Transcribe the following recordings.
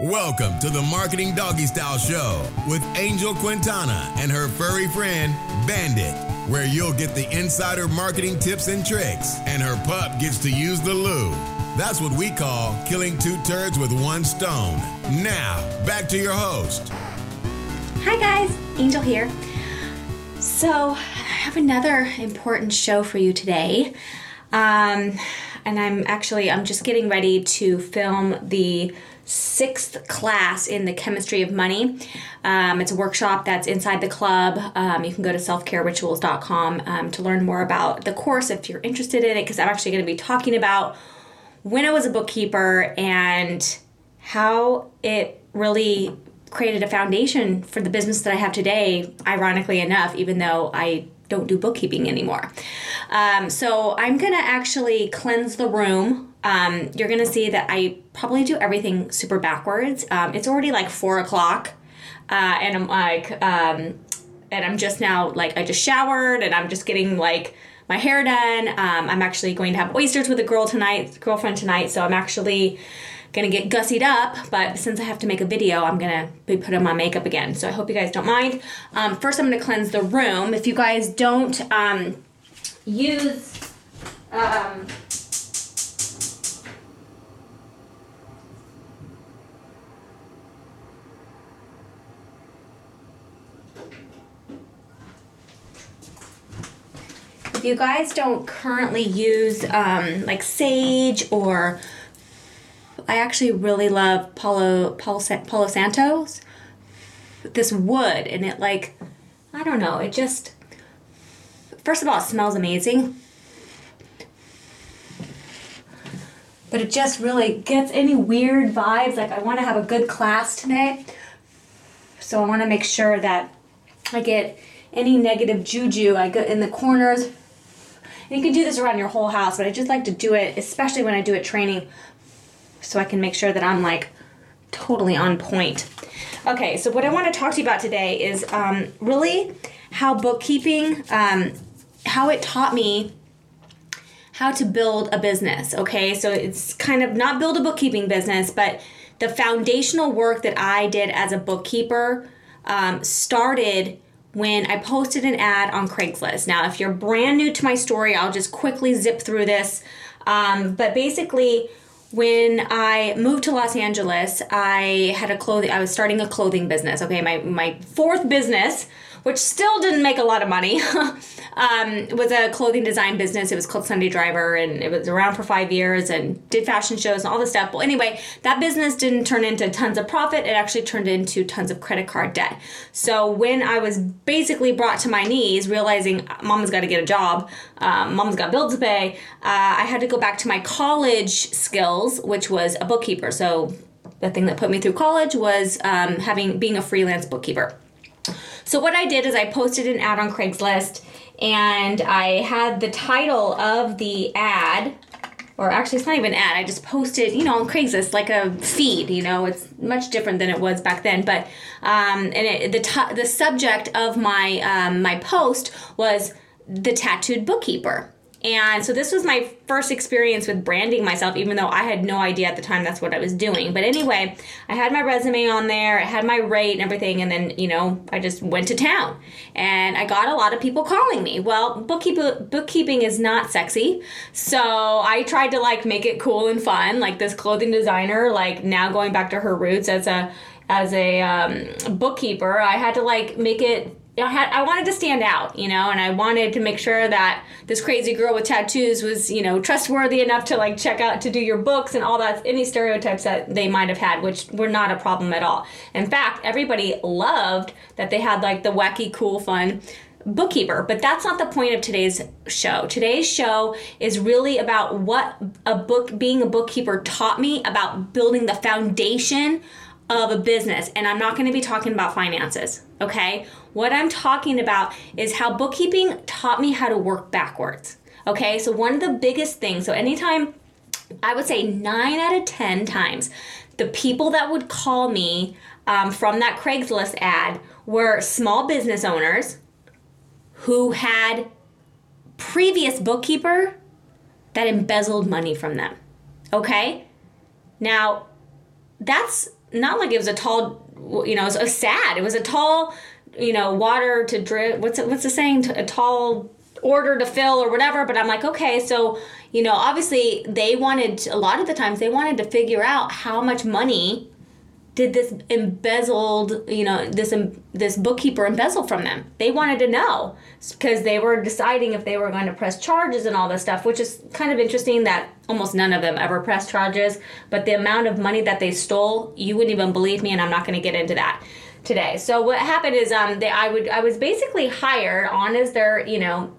Welcome to the Marketing Doggy Style Show with Angel Quintana and her furry friend, Bandit, where you'll get the insider marketing tips and tricks, and her pup gets to use the loo. That's what we call killing two turds with one stone. Now, back to your host. Hi, guys, Angel here. So, I have another important show for you today. Um, and I'm actually I'm just getting ready to film the sixth class in the chemistry of money. Um, it's a workshop that's inside the club. Um, you can go to selfcarerituals.com um, to learn more about the course if you're interested in it, because I'm actually going to be talking about when I was a bookkeeper and how it really created a foundation for the business that I have today, ironically enough, even though I don't do bookkeeping anymore. Um, so I'm going to actually cleanse the room. Um, you're to see that I probably do everything super backwards. Um, it's already like four o'clock, uh, and I'm like, um, and I'm just now like I just showered and I'm just getting like my hair done. Um, I'm actually going to have oysters with a girl tonight, girlfriend tonight. So I'm actually gonna get gussied up, but since I have to make a video, I'm gonna be putting my makeup again. So I hope you guys don't mind. Um, first, I'm gonna cleanse the room. If you guys don't um, use um, if you guys don't currently use um, like sage or I actually really love Palo Palo, Palo Santos. This wood and it like I don't know, it just first of all it smells amazing. But it just really gets any weird vibes like I want to have a good class today. So I want to make sure that I get any negative juju I get in the corners. You can do this around your whole house, but I just like to do it, especially when I do it training so I can make sure that I'm like totally on point. Okay, so what I want to talk to you about today is um, really how bookkeeping, um, how it taught me how to build a business. Okay, so it's kind of not build a bookkeeping business, but the foundational work that I did as a bookkeeper um, started when I posted an ad on Craigslist. Now, if you're brand new to my story, I'll just quickly zip through this. Um, but basically, when I moved to Los Angeles, I had a clothing. I was starting a clothing business. Okay, my my fourth business, which still didn't make a lot of money, um, was a clothing design business. It was called Sunday Driver, and it was around for five years and did fashion shows and all this stuff. Well, anyway, that business didn't turn into tons of profit. It actually turned into tons of credit card debt. So when I was basically brought to my knees, realizing Mama's got to get a job, um, Mama's got bills to pay, uh, I had to go back to my college skills, which was a bookkeeper. So the thing that put me through college was um, having being a freelance bookkeeper. So what I did is I posted an ad on Craigslist and I had the title of the ad or actually it's not even an ad i just posted you know on craigslist like a feed you know it's much different than it was back then but um, and it, the, t- the subject of my um, my post was the tattooed bookkeeper and so this was my first experience with branding myself, even though I had no idea at the time that's what I was doing. But anyway, I had my resume on there, I had my rate and everything, and then, you know, I just went to town. And I got a lot of people calling me. Well, bookkeep- bookkeeping is not sexy. So I tried to like make it cool and fun, like this clothing designer, like now going back to her roots as a as a um, bookkeeper, I had to like make it I had I wanted to stand out, you know, and I wanted to make sure that this crazy girl with tattoos was, you know, trustworthy enough to like check out to do your books and all that any stereotypes that they might have had, which were not a problem at all. In fact, everybody loved that they had like the wacky, cool, fun bookkeeper. But that's not the point of today's show. Today's show is really about what a book being a bookkeeper taught me about building the foundation of a business. And I'm not going to be talking about finances, okay? What I'm talking about is how bookkeeping taught me how to work backwards. Okay, so one of the biggest things, so anytime I would say nine out of 10 times, the people that would call me um, from that Craigslist ad were small business owners who had previous bookkeeper that embezzled money from them. Okay? Now, that's not like it was a tall, you know, it was a sad. It was a tall, you know, water to drip. What's it, what's the saying? A tall order to fill or whatever. But I'm like, okay, so you know, obviously they wanted a lot of the times they wanted to figure out how much money did this embezzled, you know, this this bookkeeper embezzle from them. They wanted to know because they were deciding if they were going to press charges and all this stuff, which is kind of interesting that almost none of them ever pressed charges. But the amount of money that they stole, you wouldn't even believe me, and I'm not going to get into that today. So what happened is, um, they I would I was basically hired on as their you know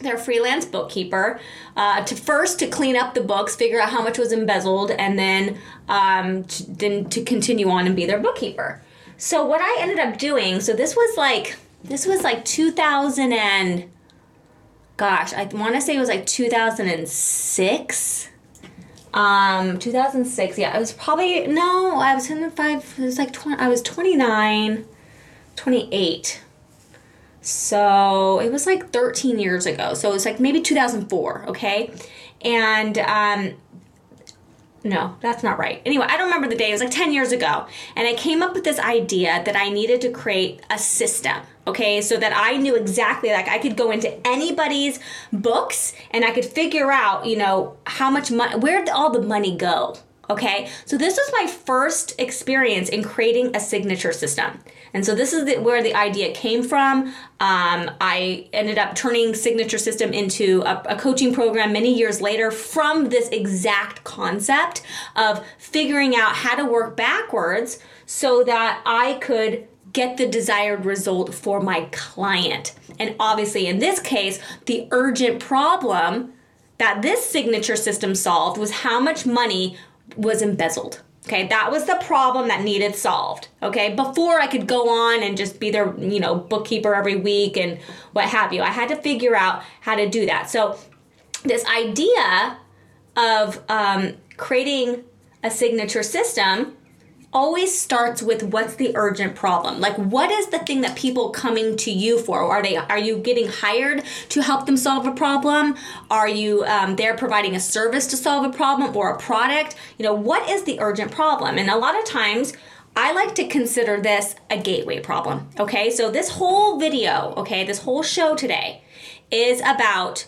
their freelance bookkeeper uh, to first to clean up the books figure out how much was embezzled and then um, to, then to continue on and be their bookkeeper so what i ended up doing so this was like this was like 2000 and gosh i want to say it was like 2006 um 2006 yeah I was probably no i was in five it was like 20 i was 29 28 so it was like 13 years ago. So it was like maybe 2004, okay? And um, no, that's not right. Anyway, I don't remember the day. It was like 10 years ago. And I came up with this idea that I needed to create a system, okay? So that I knew exactly, like, I could go into anybody's books and I could figure out, you know, how much money, where did all the money go? Okay, so this was my first experience in creating a signature system. And so this is the, where the idea came from. Um, I ended up turning Signature System into a, a coaching program many years later from this exact concept of figuring out how to work backwards so that I could get the desired result for my client. And obviously, in this case, the urgent problem that this signature system solved was how much money was embezzled. Okay, that was the problem that needed solved. Okay, before I could go on and just be their, you know, bookkeeper every week and what have you. I had to figure out how to do that. So, this idea of um, creating a signature system always starts with what's the urgent problem? Like what is the thing that people coming to you for? Are they are you getting hired to help them solve a problem? Are you um, there providing a service to solve a problem or a product? You know what is the urgent problem? And a lot of times I like to consider this a gateway problem. Okay, so this whole video, okay, this whole show today is about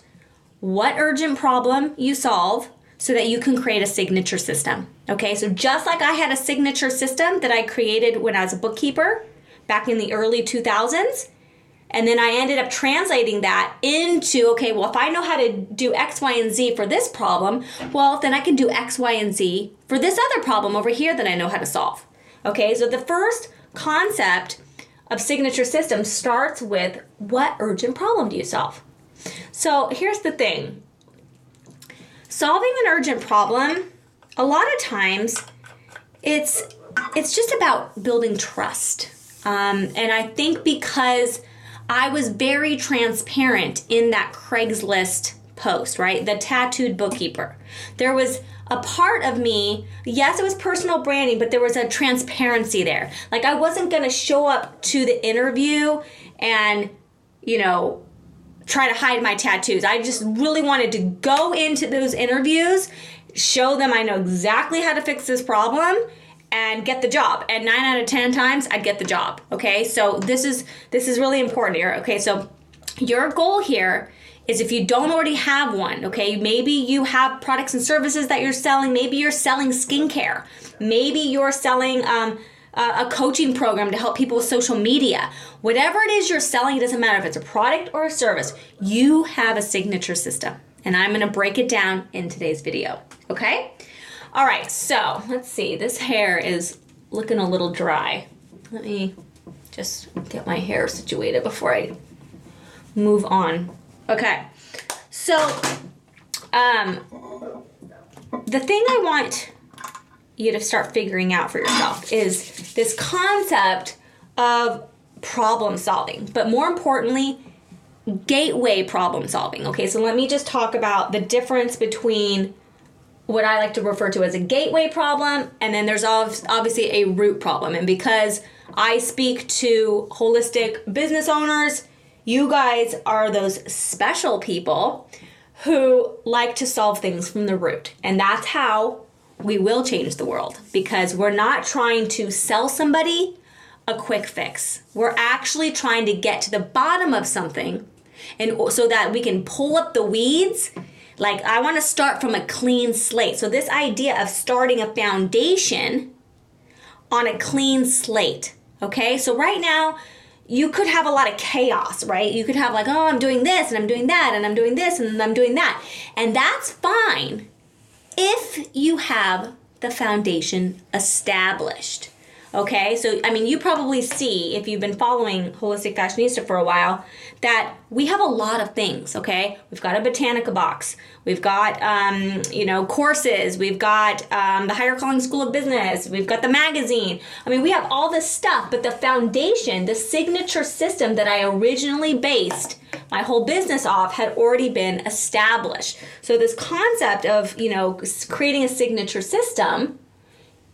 what urgent problem you solve so that you can create a signature system. Okay, so just like I had a signature system that I created when I was a bookkeeper back in the early 2000s, and then I ended up translating that into okay, well, if I know how to do X, Y, and Z for this problem, well, then I can do X, Y, and Z for this other problem over here that I know how to solve. Okay, so the first concept of signature system starts with what urgent problem do you solve? So here's the thing solving an urgent problem a lot of times it's it's just about building trust. Um, and i think because i was very transparent in that craigslist post right? The tattooed bookkeeper. There was a part of me yes it was personal branding but there was a transparency there. Like i wasn't going to show up to the interview and you know try to hide my tattoos. I just really wanted to go into those interviews, show them I know exactly how to fix this problem and get the job. And 9 out of 10 times I'd get the job. Okay? So this is this is really important here. Okay? So your goal here is if you don't already have one, okay? Maybe you have products and services that you're selling, maybe you're selling skincare. Maybe you're selling um a coaching program to help people with social media. Whatever it is you're selling, it doesn't matter if it's a product or a service, you have a signature system. And I'm gonna break it down in today's video, okay? All right, so let's see. This hair is looking a little dry. Let me just get my hair situated before I move on. Okay, so um, the thing I want you to start figuring out for yourself is this concept of problem solving, but more importantly, gateway problem solving. Okay, so let me just talk about the difference between what I like to refer to as a gateway problem, and then there's obviously a root problem. And because I speak to holistic business owners, you guys are those special people who like to solve things from the root. And that's how we will change the world because we're not trying to sell somebody a quick fix. We're actually trying to get to the bottom of something and so that we can pull up the weeds. Like I want to start from a clean slate. So this idea of starting a foundation on a clean slate. Okay? So right now you could have a lot of chaos, right? You could have like, oh, I'm doing this and I'm doing that and I'm doing this and I'm doing that. And that's fine if you have the foundation established. Okay, so I mean, you probably see if you've been following Holistic Fashionista for a while that we have a lot of things. Okay, we've got a Botanica box, we've got um, you know courses, we've got um, the Higher Calling School of Business, we've got the magazine. I mean, we have all this stuff, but the foundation, the signature system that I originally based my whole business off had already been established. So this concept of you know creating a signature system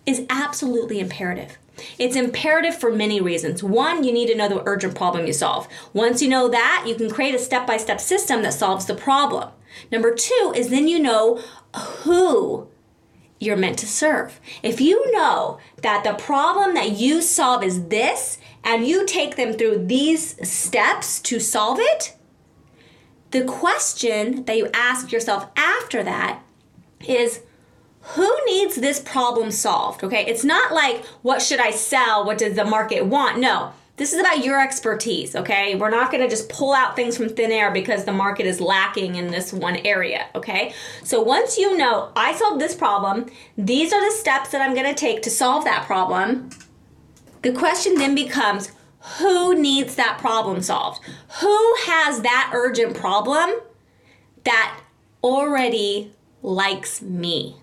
is absolutely imperative. It's imperative for many reasons. One, you need to know the urgent problem you solve. Once you know that, you can create a step by step system that solves the problem. Number two is then you know who you're meant to serve. If you know that the problem that you solve is this, and you take them through these steps to solve it, the question that you ask yourself after that is who needs this problem solved? Okay, it's not like what should I sell? What does the market want? No, this is about your expertise. Okay, we're not gonna just pull out things from thin air because the market is lacking in this one area. Okay, so once you know I solved this problem, these are the steps that I'm gonna take to solve that problem, the question then becomes who needs that problem solved? Who has that urgent problem that already likes me?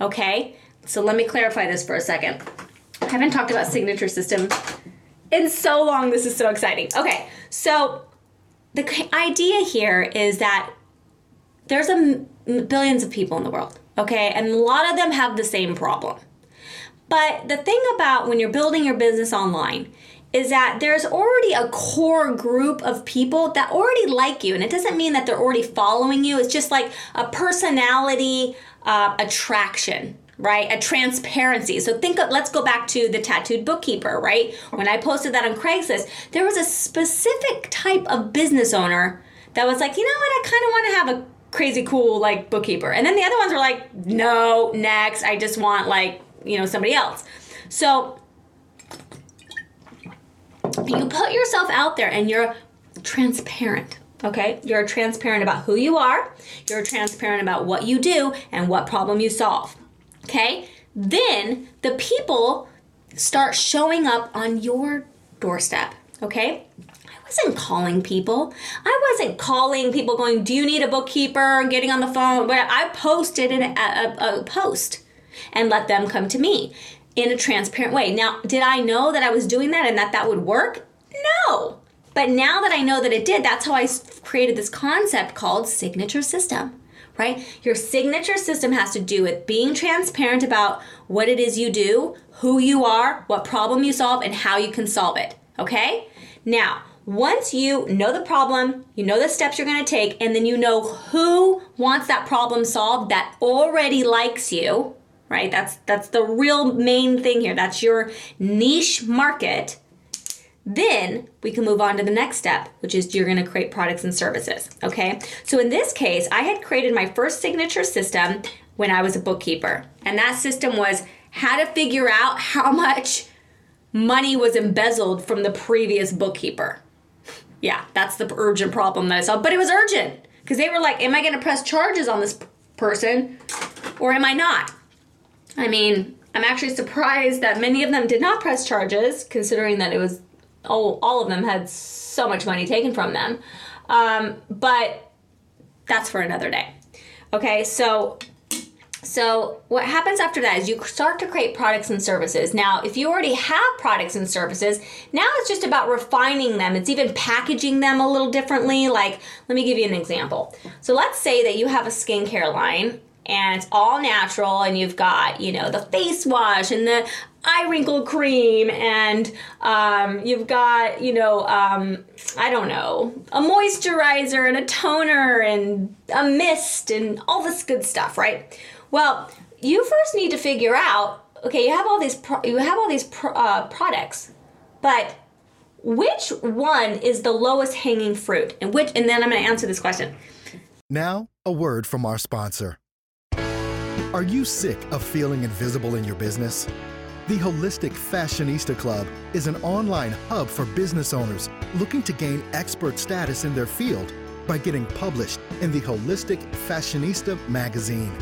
Okay? So let me clarify this for a second. I haven't talked about signature system in so long. This is so exciting. Okay, so the idea here is that there's a billions of people in the world, okay? And a lot of them have the same problem. But the thing about when you're building your business online is that there's already a core group of people that already like you. And it doesn't mean that they're already following you, it's just like a personality uh, attraction right? A transparency. So think of let's go back to the tattooed bookkeeper right? When i posted that on craigslist there was a specific type of business owner that was like you know what? I kind of want to have a crazy cool like bookkeeper. And then the other ones were like no next. I just want like you know somebody else. So you put yourself out there and you're transparent Okay, you're transparent about who you are, you're transparent about what you do and what problem you solve. Okay, then the people start showing up on your doorstep. Okay, I wasn't calling people. I wasn't calling people going, Do you need a bookkeeper? Getting on the phone. But I posted an, a, a, a post and let them come to me in a transparent way. Now, did I know that I was doing that and that that would work? No. But now that I know that it did, that's how I created this concept called signature system, right? Your signature system has to do with being transparent about what it is you do, who you are, what problem you solve, and how you can solve it, okay? Now, once you know the problem, you know the steps you're going to take, and then you know who wants that problem solved that already likes you, right? That's that's the real main thing here. That's your niche market then we can move on to the next step, which is you're going to create products and services. Okay. So in this case, I had created my first signature system when I was a bookkeeper. And that system was how to figure out how much money was embezzled from the previous bookkeeper. Yeah, that's the urgent problem that I saw. But it was urgent because they were like, Am I going to press charges on this person or am I not? I mean, I'm actually surprised that many of them did not press charges, considering that it was all, all of them had so much money taken from them. Um, but that's for another day. Okay, so so what happens after that is you start to create products and services. Now, if you already have products and services, now it's just about refining them. It's even packaging them a little differently. Like, let me give you an example. So let's say that you have a skincare line and it's all natural and you've got you know the face wash and the eye wrinkle cream and um, you've got you know um, i don't know a moisturizer and a toner and a mist and all this good stuff right? Well you first need to figure out okay you have all these pro- you have all these uh, products but which one is the lowest hanging fruit? And which and then i'm going to answer this question. Now, a word from our sponsor. Are you sick of feeling invisible in your business? The Holistic Fashionista Club is an online hub for business owners looking to gain expert status in their field by getting published in the Holistic Fashionista magazine.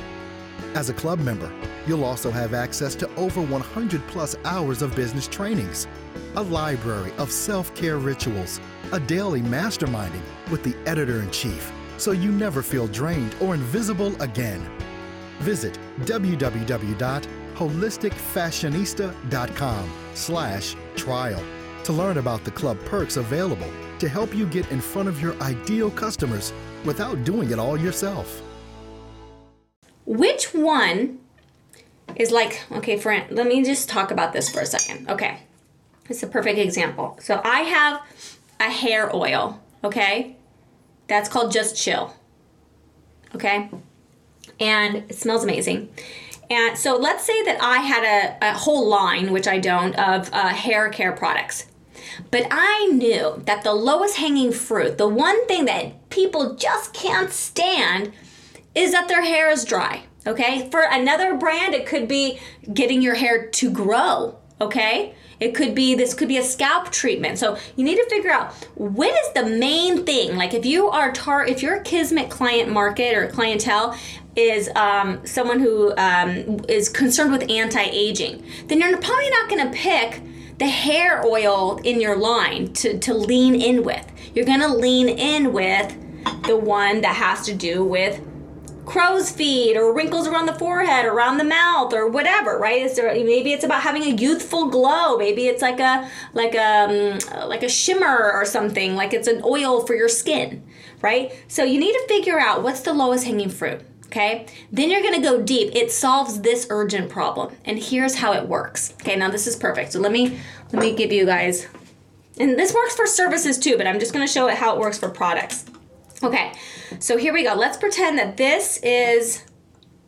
As a club member, you'll also have access to over 100 plus hours of business trainings, a library of self care rituals, a daily masterminding with the editor in chief, so you never feel drained or invisible again. Visit www.holisticfashionista.com slash trial to learn about the club perks available to help you get in front of your ideal customers without doing it all yourself. which one is like okay friend let me just talk about this for a second. Okay. It's a perfect example. So i have a hair oil okay? That's called just chill okay and it smells amazing and so let's say that i had a, a whole line which i don't of uh, hair care products but I knew that the lowest hanging fruit, the one thing that people just can't stand, is that their hair is dry. Okay? For another brand, it could be getting your hair to grow. Okay? It could be this could be a scalp treatment. So you need to figure out what is the main thing. Like if you are tar if your Kismet client market or clientele is um, someone who um, is concerned with anti-aging, then you're probably not going to pick the hair oil in your line to, to lean in with. You're gonna lean in with the one that has to do with crow's feet or wrinkles around the forehead, around the mouth, or whatever, right? There maybe it's about having a youthful glow? Maybe it's like a like a um, like a shimmer or something, like it's an oil for your skin, right? So you need to figure out what's the lowest hanging fruit. Okay, then you're gonna go deep. It solves this urgent problem, and here's how it works. Okay, now this is perfect. So let me let me give you guys, and this works for services too, but I'm just gonna show it how it works for products. Okay, so here we go. Let's pretend that this is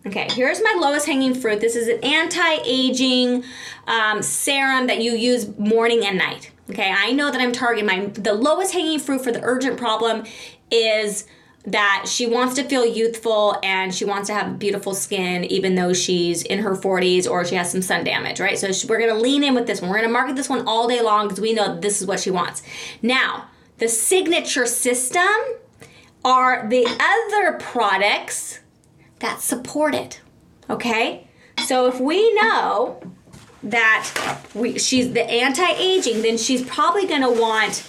Okay, here's my lowest hanging fruit. This is an anti-aging um, serum that you use morning and night. Okay, I know that I'm targeting my the lowest hanging fruit for the urgent problem is that she wants to feel youthful and she wants to have beautiful skin even though she's in her 40s or she has some sun damage, right? So we're gonna lean in with this one. We're gonna market this one all day long because we know this is what she wants. Now, the signature system are the other products that support it. Okay? So if we know that we, she's the anti-aging, then she's probably gonna want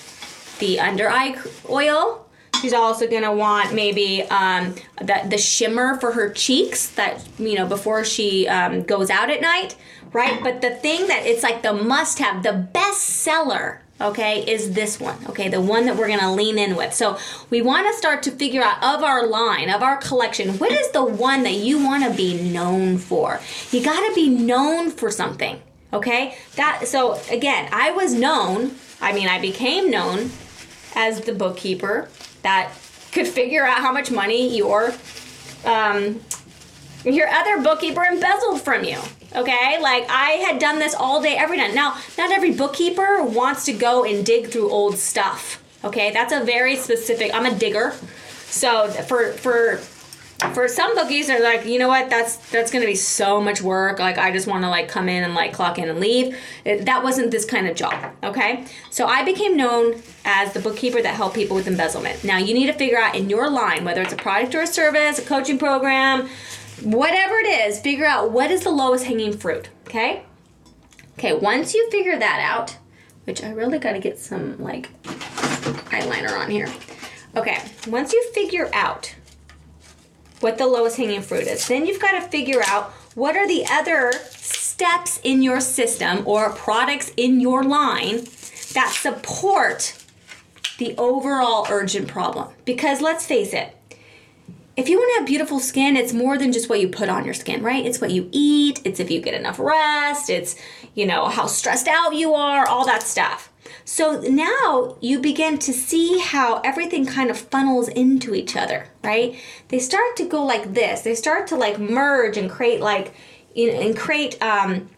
the under eye oil. She's also gonna want maybe um, the the shimmer for her cheeks that you know before she um, goes out at night, right? But the thing that it's like the must-have, the best seller okay, is this one, okay, the one that we're gonna lean in with. So we wanna start to figure out of our line, of our collection, what is the one that you wanna be known for? You gotta be known for something, okay? That so again, I was known, I mean I became known as the bookkeeper that could figure out how much money your um, your other bookkeeper embezzled from you. Okay, like I had done this all day, every night. Now, not every bookkeeper wants to go and dig through old stuff. Okay, that's a very specific. I'm a digger, so for for for some bookies they're like, you know what, that's that's gonna be so much work. Like I just want to like come in and like clock in and leave. It, that wasn't this kind of job. Okay, so I became known as the bookkeeper that helped people with embezzlement. Now you need to figure out in your line whether it's a product or a service, a coaching program whatever it is, figure out what is the lowest hanging fruit, okay? Okay, once you figure that out, which I really got to get some like eyeliner on here. Okay, once you figure out what the lowest hanging fruit is, then you've got to figure out what are the other steps in your system or products in your line that support the overall urgent problem. Because let's face it, if you want to have beautiful skin, it's more than just what you put on your skin, right? It's what you eat, it's if you get enough rest, it's, you know, how stressed out you are, all that stuff. So now you begin to see how everything kind of funnels into each other, right? They start to go like this. They start to like merge and create like, and create um,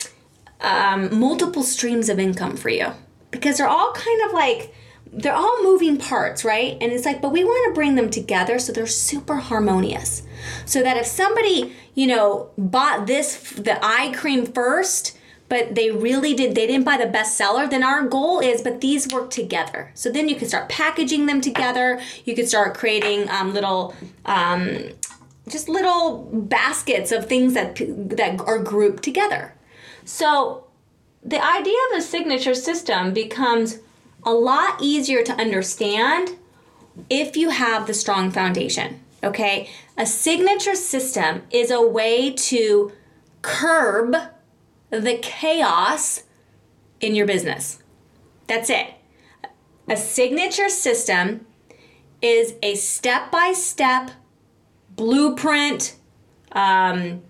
um, multiple streams of income for you because they're all kind of like they're all moving parts, right? And it's like, but we want to bring them together so they're super harmonious. So that if somebody, you know, bought this, the eye cream first, but they really did, they didn't buy the bestseller, then our goal is, but these work together. So then you can start packaging them together. You can start creating um, little, um, just little baskets of things that that are grouped together. So the idea of a signature system becomes a lot easier to understand if you have the strong foundation. Okay? A signature system is a way to curb the chaos in your business. That's it. A signature system is a step by step blueprint um,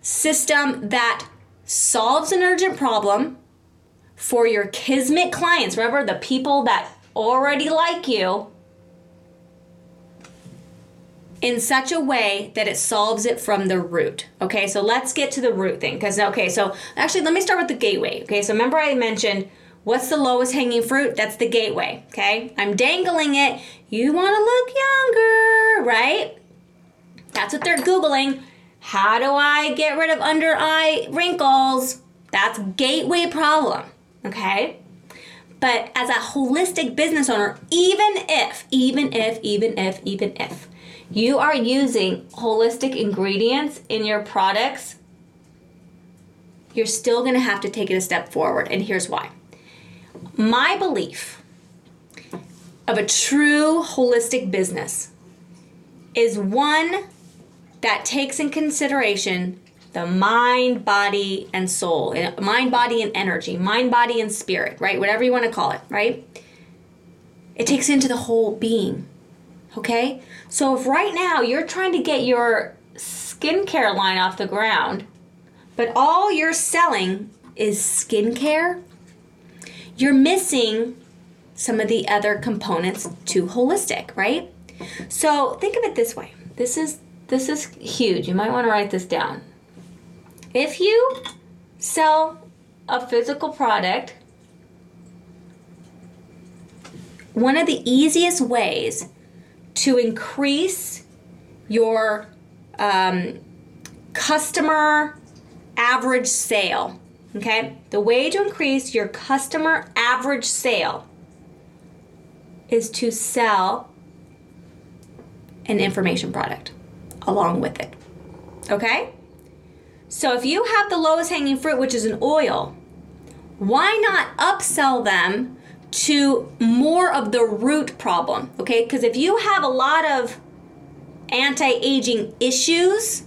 system that solves an urgent problem for your kismet clients. Remember the people that already like you in such a way that it solves it from the root. Okay, so let's get to the root thing. Because, okay, so actually, let me start with the gateway. Okay, so remember I mentioned what's the lowest hanging fruit? That's the gateway. Okay, I'm dangling it. You want to look younger, right? That's what they're Googling. How do I get rid of under eye wrinkles? That's gateway problem. Okay? But as a holistic business owner, even if, even if, even if, even if you are using holistic ingredients in your products, you're still to have to take it a step forward. And here's why. My belief of a true holistic business is one that takes in consideration the mind, body, and soul, mind, body, and energy, mind, body, and spirit, right? Whatever you want to call it, right? It takes into the whole being. Okay? So if right now you're trying to get your skincare line off the ground, but all you're selling is skincare, you're missing some of the other components to holistic, right? So think of it this way. This is this is huge. You might want to write this down. If you sell a physical product, one of the easiest ways to increase your um, customer average sale, okay? The way to increase your customer average sale is to sell an information product along with it. Okay? So if you have the lowest hanging fruit, which is an oil, why not upsell them to more of the root problem? Okay? Because if you have a lot of anti aging issues,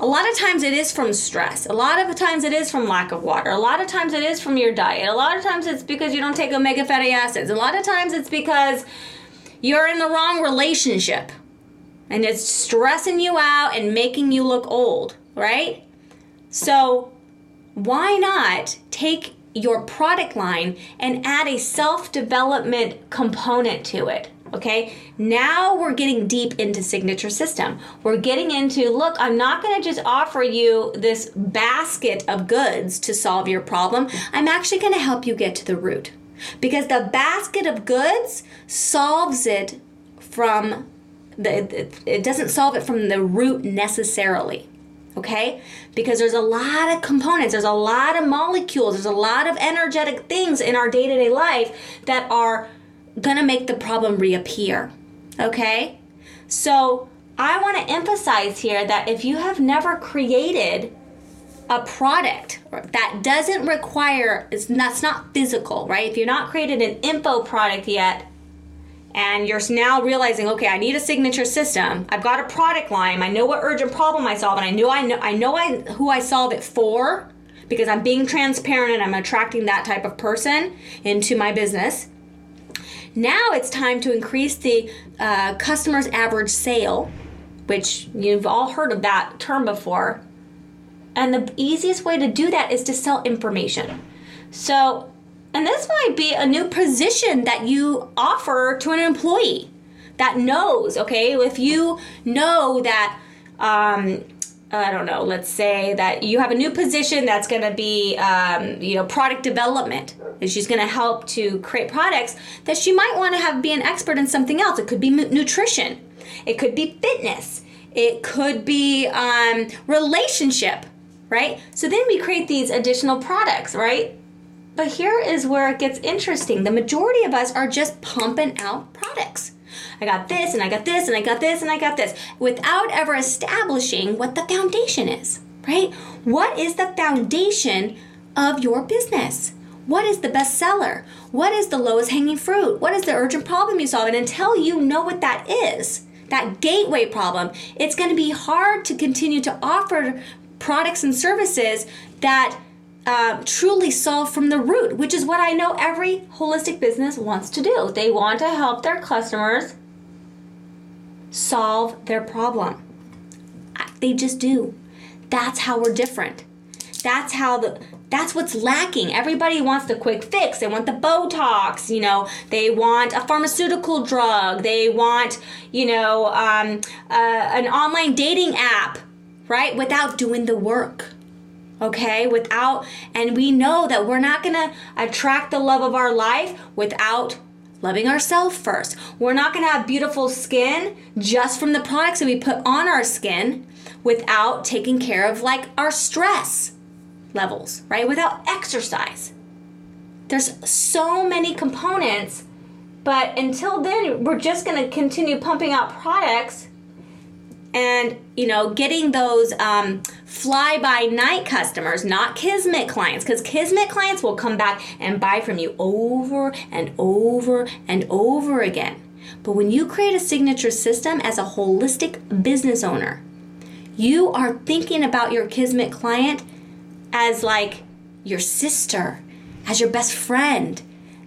a lot of times it is from stress. A lot of times it is from lack of water. A lot of times it is from your diet. A lot of times it's because you don't take omega fatty acids. A lot of times it's because you're in the wrong relationship and it's stressing you out and making you look old, right? So, why not take your product line and add a self development component to it? Okay, now we're getting deep into signature system. We're getting into look, I'm not going to just offer you this basket of goods to solve your problem. I'm actually going to help you get to the root because the basket of goods solves it from the, it doesn't solve it from the root necessarily okay? Because there's a lot of components there's a lot of molecules there's a lot of energetic things in our day-to-day life that are gonna make the problem reappear okay? So i want to emphasize here that if you have never created a product that doesn't require that's not physical right? If you're not created an info product yet and you're now realizing, okay, I need a signature system. I've got a product line. I know what urgent problem I solve, and I know I know I know I, who I solve it for because I'm being transparent and I'm attracting that type of person into my business. Now it's time to increase the uh, customer's average sale, which you've all heard of that term before. And the easiest way to do that is to sell information. So and this might be a new position that you offer to an employee that knows, okay, if you know that um, I don't know, let's say that you have a new position that's going to be, um, you know, product development. And she's going to help to create products that she might want to have be an expert in something else. It could be nutrition, it could be fitness, it could be um, relationship, right? So then we create these additional products, right? But here is where it gets interesting. The majority of us are just pumping out products. I got this and I got this and I got this and I got this without ever establishing what the foundation is, right? What is the foundation of your business? What is the best seller? What is the lowest hanging fruit? What is the urgent problem you solve? And until you know what that is, that gateway problem, it's going to be hard to continue to offer products and services that uh, truly solve from the root, which is what I know every holistic business wants to do. They want to help their customers solve their problem. They just do. That's how we're different. That's how the that's what's lacking. Everybody wants the quick fix. They want the Botox, you know. They want a pharmaceutical drug. They want, you know, um, uh, an online dating app, right? Without doing the work okay? Without, and we know that we're not gonna attract the love of our life without loving ourselves first. We're not gonna have beautiful skin just from the products that we put on our skin without taking care of like our stress levels, right? Without exercise. There's so many components, but until then, we're just gonna continue pumping out products and you know getting those um, fly by night customers not kismet clients because kismet clients will come back and buy from you over and over and over again but when you create a signature system as a holistic business owner you are thinking about your kismet client as like your sister as your best friend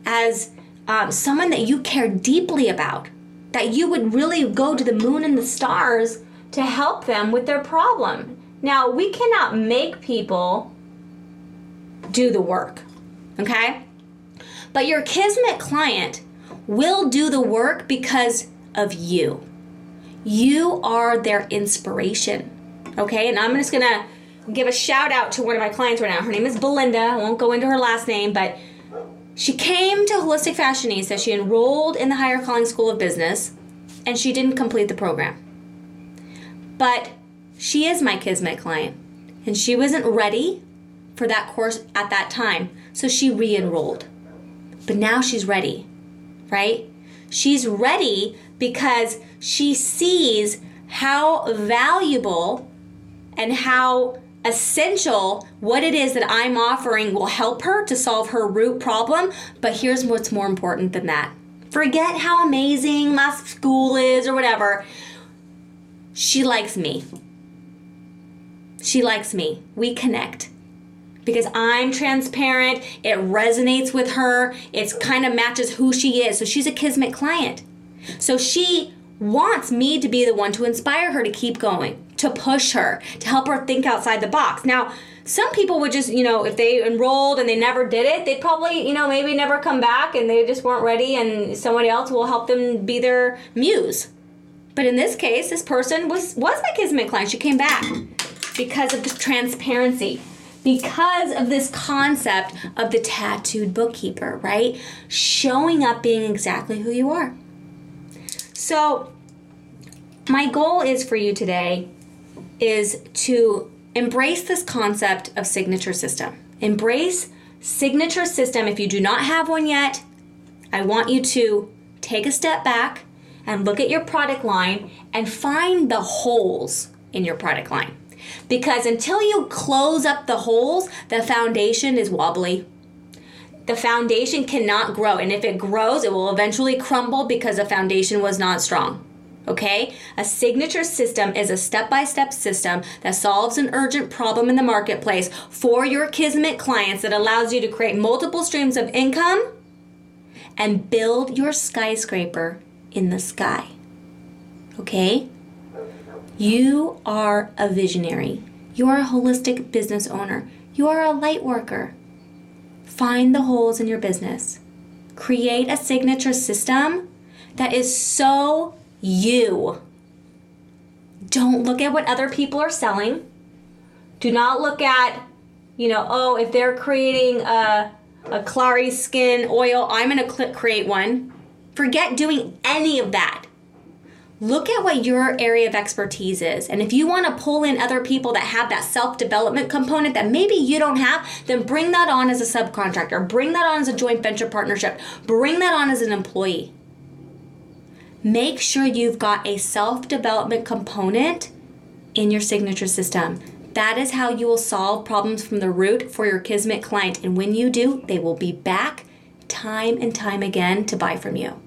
as um, someone that you care deeply about that you would really go to the moon and the stars to help them with their problem. Now, we cannot make people do the work, okay? But your Kismet client will do the work because of you. You are their inspiration, okay? And I'm just gonna give a shout out to one of my clients right now. Her name is Belinda. I won't go into her last name, but she came to Holistic Fashionista. She enrolled in the Higher Calling School of Business, and she didn't complete the program. But she is my Kismet client, and she wasn't ready for that course at that time, so she re enrolled. But now she's ready, right? She's ready because she sees how valuable and how essential what it is that I'm offering will help her to solve her root problem. But here's what's more important than that forget how amazing my school is or whatever she likes me. She likes me. We connect. Because I'm transparent, it resonates with her, it's kind of matches who she is. So she's a Kismet client. So she wants me to be the one to inspire her to keep going, to push her, to help her think outside the box. Now, some people would just, you know, if they enrolled and they never did it, they'd probably, you know, maybe never come back and they just weren't ready and somebody else will help them be their muse. But in this case, this person was was my Kismet client. She came back because of the transparency, because of this concept of the tattooed bookkeeper, right? Showing up being exactly who you are. So, my goal is for you today is to embrace this concept of signature system. Embrace signature system if you do not have one yet. I want you to take a step back and look at your product line and find the holes in your product line. Because until you close up the holes, the foundation is wobbly. The foundation cannot grow, and if it grows, it will eventually crumble because the foundation was not strong. Okay? A signature system is a step by step system that solves an urgent problem in the marketplace for your Kismet clients that allows you to create multiple streams of income and build your skyscraper in the sky. Okay? You are a visionary. You are a holistic business owner. You are a light worker. Find the holes in your business. Create a signature system that is so you. Don't look at what other people are selling. Do not look at, you know, oh, if they're creating a, a Clary skin oil, I'm going to create one. Forget doing any of that. Look at what your area of expertise is. And if you want to pull in other people that have that self development component that maybe you don't have, then bring that on as a subcontractor, bring that on as a joint venture partnership, bring that on as an employee. Make sure you've got a self development component in your signature system. That is how you will solve problems from the root for your Kismet client. And when you do, they will be back time and time again to buy from you.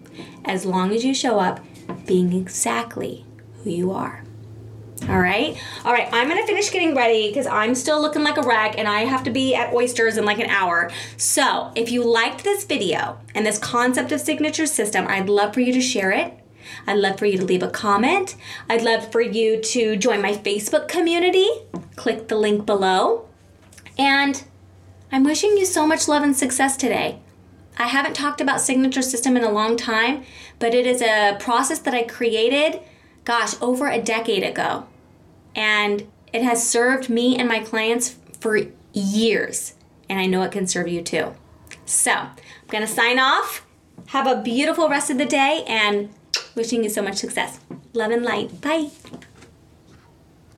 As long as you show up being exactly who you are. All right. All right. I'm going to finish getting ready because I'm still looking like a wreck and I have to be at Oysters in like an hour. So, if you liked this video and this concept of signature system, I'd love for you to share it. I'd love for you to leave a comment. I'd love for you to join my Facebook community. Click the link below. And I'm wishing you so much love and success today. I haven't talked about signature system in a long time, but it is a process that I created, gosh, over a decade ago. And it has served me and my clients for years. And I know it can serve you too. So I'm going to sign off. Have a beautiful rest of the day and wishing you so much success. Love and light. Bye.